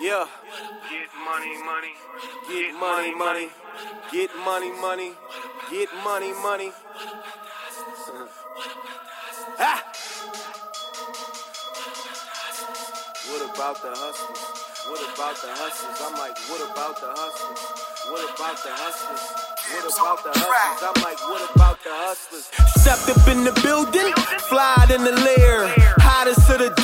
Yeah. Get money, money. Get money, money. Get money, money. Get money, money. ah! What about the hustlers? What about the hustlers? I'm like, what about the hustlers? What about the hustlers? What about the hustlers? I'm like, what about the hustlers? Stepped up in the building, flyed in the lair.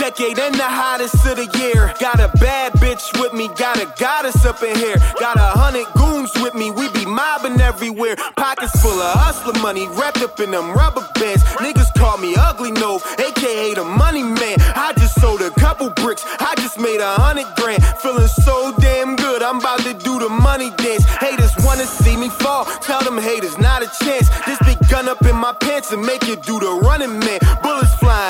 Decade and the hottest of the year. Got a bad bitch with me, got a goddess up in here. Got a hundred goons with me, we be mobbing everywhere. Pockets full of hustler money, wrapped up in them rubber bands. Niggas call me Ugly Nov, aka the money man. I just sold a couple bricks, I just made a hundred grand. Feeling so damn good, I'm about to do the money dance. Haters wanna see me fall, tell them haters not a chance. This big gun up in my pants and make it do the running man. Bullets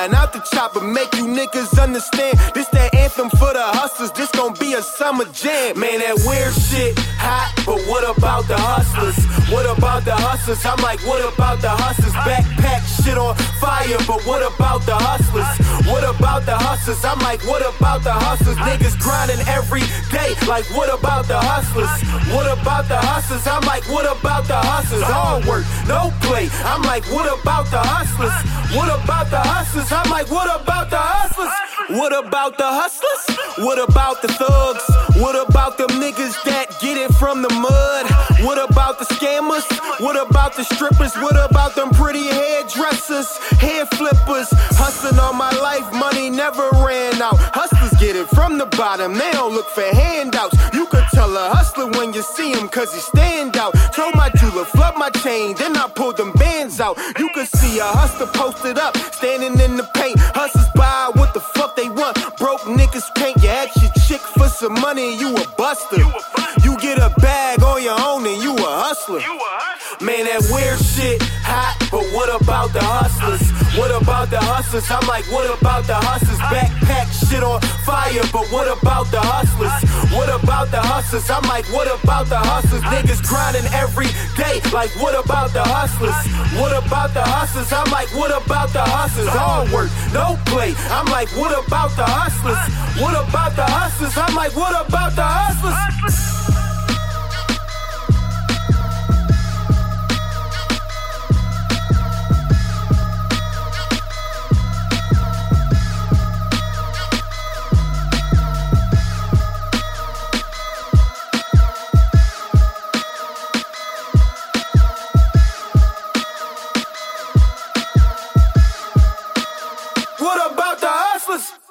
flying out the chopper, make you niggas understand. This that anthem for the hustlers, this gon' be a summer jam. Man, that weird shit hot, but what about the hustlers? What about the hustlers? I'm like, what about the hustlers? Backpack shit on fire, but what about the hustlers? What about the hustlers? I'm like, what about the hustlers? Niggas grinding every day, like, what about the hustlers? What about the hustlers? I'm like, what about the hustlers? All work, no play. I'm like, what about the hustlers? What about the hustlers? I'm like, what about the hustlers? What about the hustlers? What about the thugs? What about them niggas that get it from the mud? What about the scammers? What about the strippers? What about them pretty hairdressers, hair flippers? Hustling all my life, money never ran out. Hustlers get it from the bottom, they don't look for handouts. You could tell a hustler when you see him, cause he stand out. Told my jeweler, flood my chain, then I pulled them bands out. You could see a hustler posted up, standing in the paint. Hustlers buy what the fuck they want. Broke niggas paint, you ask your chick for some money, you a buster. You get a bag on your own and you a hustler. You a hustler. Man, that weird shit hot, but what about the hustlers? About the hustlers? I'm like, what about the hustlers? Backpack shit on fire, but what about the hustlers? What about the hustlers? I'm like, what about the hustlers? Niggas grinding every day, like, what about the hustlers? What about the hustlers? I'm like, what about the hustlers? All work, no play. I'm like, what about the hustlers? What about the hustlers? I'm like, what about the hustlers? was